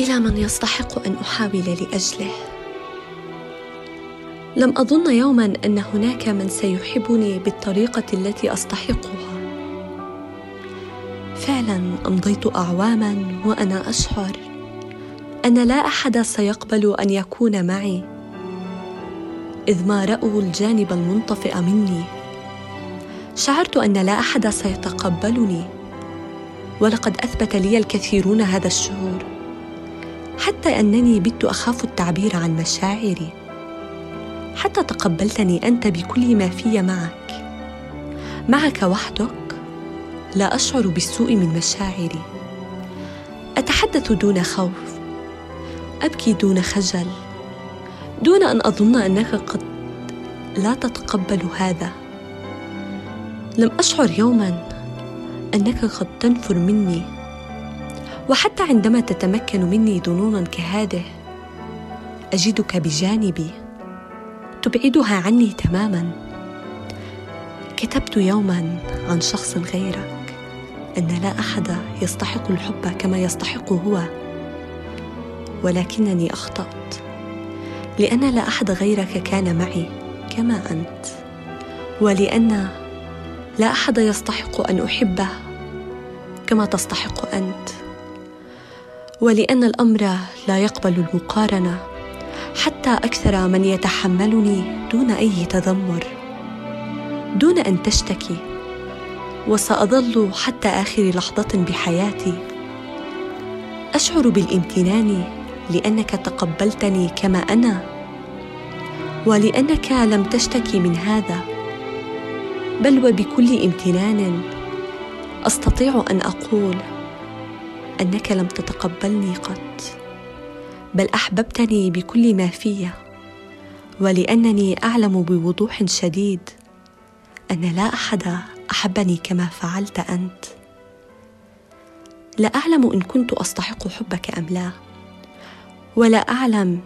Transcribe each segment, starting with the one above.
إلى من يستحق أن أحاول لأجله. لم أظن يوما أن هناك من سيحبني بالطريقة التي أستحقها. فعلا أمضيت اعواما وأنا أشعر أن لا أحد سيقبل أن يكون معي إذ ما رأوا الجانب المنطفئ مني. شعرت أن لا أحد سيتقبلني ولقد أثبت لي الكثيرون هذا الشعور. حتى أنني بت أخاف التعبير عن مشاعري. حتى تقبلتني أنت بكل ما في معك. معك وحدك. لا أشعر بالسوء من مشاعري. أتحدث دون خوف. أبكي دون خجل. دون أن أظن أنك قد لا تتقبل هذا. لم أشعر يوما أنك قد تنفر مني. وحتى عندما تتمكن مني ظنونا كهذه أجدك بجانبي. تبعدها عني تماما. كتبت يوما عن شخص غيرك. إن لا أحد يستحق الحب كما يستحقه هو. ولكنني أخطأت. لأن لا أحد غيرك كان معي كما أنت. ولأن لا أحد يستحق أن أحبه كما تستحق أنت. ولأن الأمر لا يقبل المقارنة حتى أكثر من يتحملني دون أي تذمر. دون أن تشتكي وسأظل حتى آخر لحظة بحياتي. أشعر بالامتنان لأنك تقبلتني كما أنا ولأنك لم تشتكي من هذا. بل وبكل امتنان أستطيع أن أقول أنك لم تتقبلني قط بل أحببتني بكل ما في ولأنني أعلم بوضوح شديد أن لا أحد أحبني كما فعلت أنت. لا أعلم إن كنت أستحق حبك أم لا ولا أعلم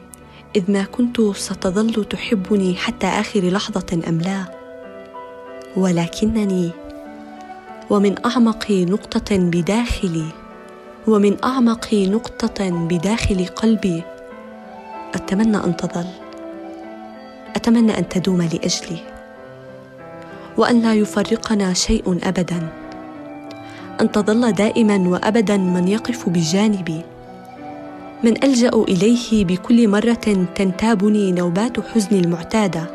إذ ما كنت ستظل تحبني حتى آخر لحظة أم لا. ولكنني ومن أعمق نقطة بداخلي ومن أعمق نقطة بداخل قلبي. أتمنى أن تظل. أتمنى أن تدوم لأجلي. وأن لا يفرقنا شيء ابدا. أن تظل دائما وابدا من يقف بجانبي. من ألجأ إليه بكل مرة تنتابني نوبات حزني المعتادة.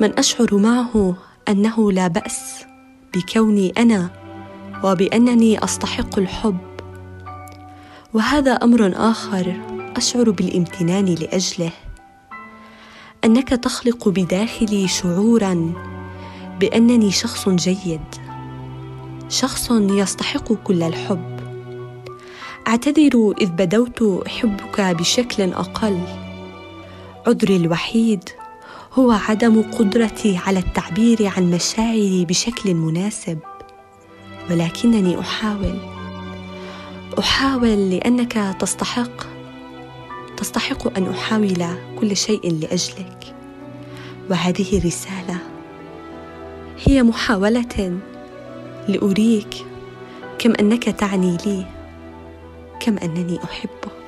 من أشعر معه أنه لا بأس بكوني أنا وبأنني أستحق الحب. وهذا أمر آخر أشعر بالامتنان لأجله. أنك تخلق بداخلي شعورا بأنني شخص جيد شخص يستحق كل الحب. اعتذر إذ بدوت احبك بشكل أقل. عذري الوحيد هو عدم قدرتي على التعبير عن مشاعري بشكل مناسب ولكنني أحاول. أحاول لأنك تستحق تستحق أن أحاول كل شيء لأجلك. وهذه رسالة هي محاولة لأريك كم أنك تعني لي كم أنني أحبك.